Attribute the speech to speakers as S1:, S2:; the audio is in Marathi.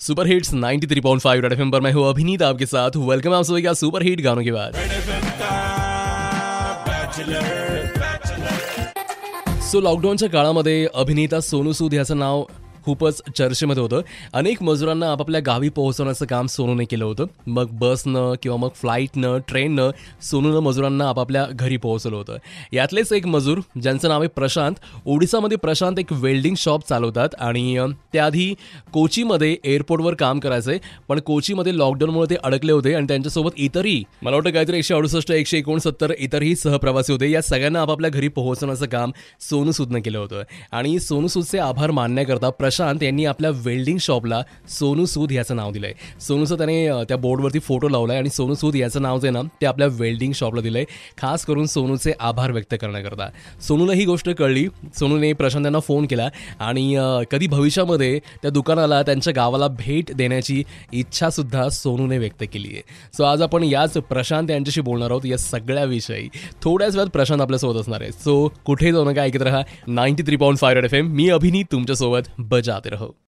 S1: सुपर हिट्स 93.5 रेड एफएम पर मैं हूँ अभिनीत आपके साथ। वेलकम आप सभी का सुपर हिट गानों के बाद। सो लॉकडाऊनच्या काळामध्ये अभिनेता सोनू सूद याचं नाव खूपच चर्चेमध्ये होतं. अनेक मजुरांना आपापल्या गावी पोहोचवण्याचं काम सोनूने केलं होतं. मग बसनं किंवा मग फ्लाईटनं ट्रेननं सोनूनं मजुरांना आपापल्या घरी पोहोचवलं होतं. यातलेच एक मजूर ज्यांचं नाव आहे प्रशांत ओडिसामध्ये प्रशांत एक वेल्डिंग शॉप चालवतात आणि त्याआधी कोचीमध्ये एअरपोर्टवर काम करायचे पण कोचीमध्ये लॉकडाऊनमुळे ते अडकले होते आणि त्यांच्यासोबत इतरही मला वाटतं काहीतरी एकशे अडुसष्ट एकशे एकोणसत्तर इतरही सहप्रवासी होते. या सगळ्यांना आपापल्या घरी पोहोचवण्याचं काम सोनू सूदनं केलं होतं. आणि सोनू सूदचे आभार मानण्याकरता प्रशांत यांनी आपल्या वेल्डिंग शॉपला सोनू सूद याचं नाव दिलंय. सोनू सूद त्याने त्या बोर्डवरती फोटो लावलाय आणि सोनू सूद याचं नाव जे ना ते आपल्या वेल्डिंग शॉपला दिलंय. खास करून सोनूचे आभार व्यक्त करण्याकरता. सोनूला ही गोष्ट कळली. सोनूने प्रशांत यांना फोन केला आणि कधी भविष्यामध्ये त्या दुकानाला त्यांच्या गावाला भेट देण्याची इच्छासुद्धा सोनूने व्यक्त केली आहे. सो आज आपण याच प्रशांत यांच्याशी बोलणार आहोत या सगळ्याविषयी थोड्याच वेळात प्रशांत आपल्यासोबत असणार आहे. सो कुठे जाऊ नका ऐकत राहा. Ninety three point five F M. मी अभिनीत तुमच्यासोबत. जाते रहो.